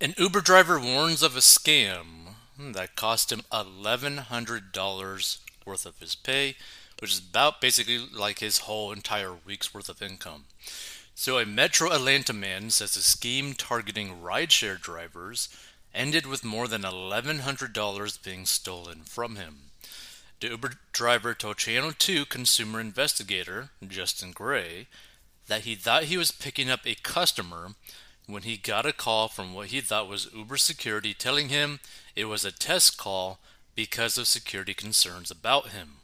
An Uber driver warns of a scam that cost him $1,100 worth of his pay, which is about basically like his whole entire week's worth of income. So, a Metro Atlanta man says a scheme targeting rideshare drivers ended with more than $1,100 being stolen from him. The Uber driver told Channel 2 consumer investigator Justin Gray that he thought he was picking up a customer when he got a call from what he thought was Uber security telling him it was a test call because of security concerns about him.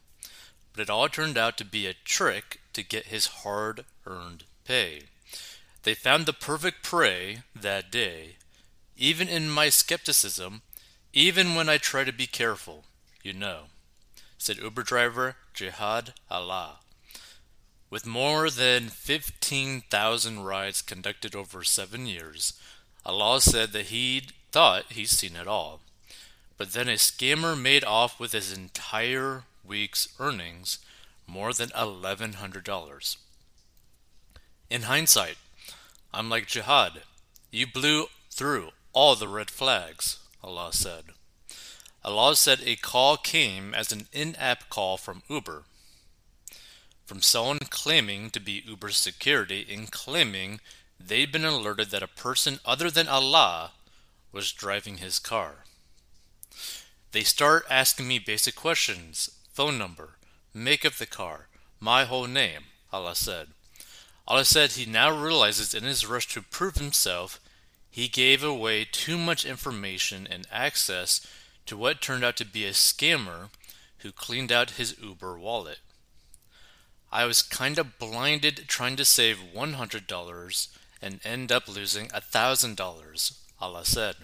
But it all turned out to be a trick to get his hard earned pay. They found the perfect prey that day. Even in my skepticism, even when I try to be careful, you know, said Uber driver Jihad Allah. With more than 15,000 rides conducted over seven years, Allah said that he thought he'd seen it all. But then a scammer made off with his entire week's earnings, more than $1,100. In hindsight, I'm like Jihad. You blew through all the red flags, Allah said. Allah said a call came as an in app call from Uber from someone claiming to be Uber security and claiming they'd been alerted that a person other than Allah was driving his car. They start asking me basic questions phone number, make of the car, my whole name, Allah said. Allah said he now realizes in his rush to prove himself, he gave away too much information and access to what turned out to be a scammer who cleaned out his Uber wallet. I was kind of blinded trying to save $100 and end up losing $1,000, Allah said.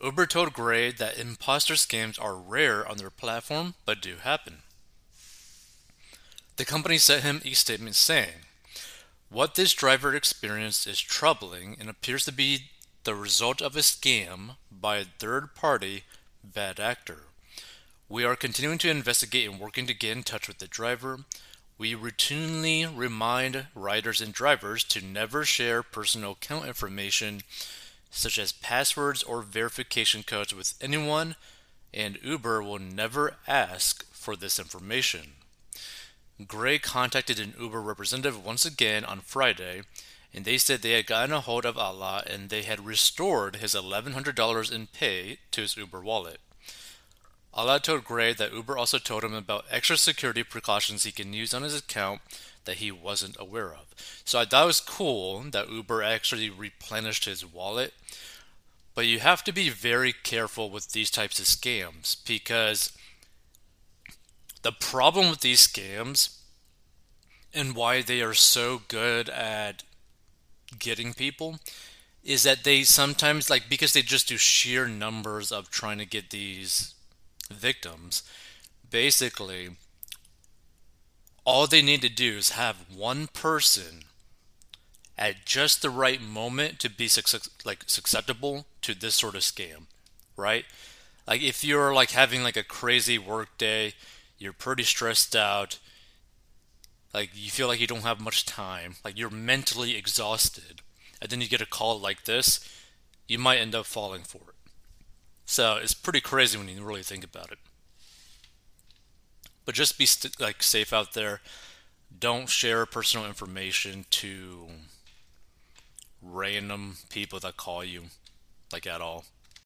Uber told Gray that imposter scams are rare on their platform but do happen. The company sent him a statement saying, What this driver experienced is troubling and appears to be the result of a scam by a third party bad actor. We are continuing to investigate and working to get in touch with the driver. We routinely remind riders and drivers to never share personal account information such as passwords or verification codes with anyone, and Uber will never ask for this information. Gray contacted an Uber representative once again on Friday, and they said they had gotten a hold of Allah and they had restored his $1,100 in pay to his Uber wallet. Allah told Gray that Uber also told him about extra security precautions he can use on his account that he wasn't aware of. So I thought it was cool that Uber actually replenished his wallet. But you have to be very careful with these types of scams because the problem with these scams and why they are so good at getting people is that they sometimes like because they just do sheer numbers of trying to get these victims, basically, all they need to do is have one person at just the right moment to be like susceptible to this sort of scam, right? Like if you're like having like a crazy work day, you're pretty stressed out, like you feel like you don't have much time, like you're mentally exhausted, and then you get a call like this, you might end up falling for it. So it's pretty crazy when you really think about it. But just be st- like safe out there. Don't share personal information to random people that call you, like at all.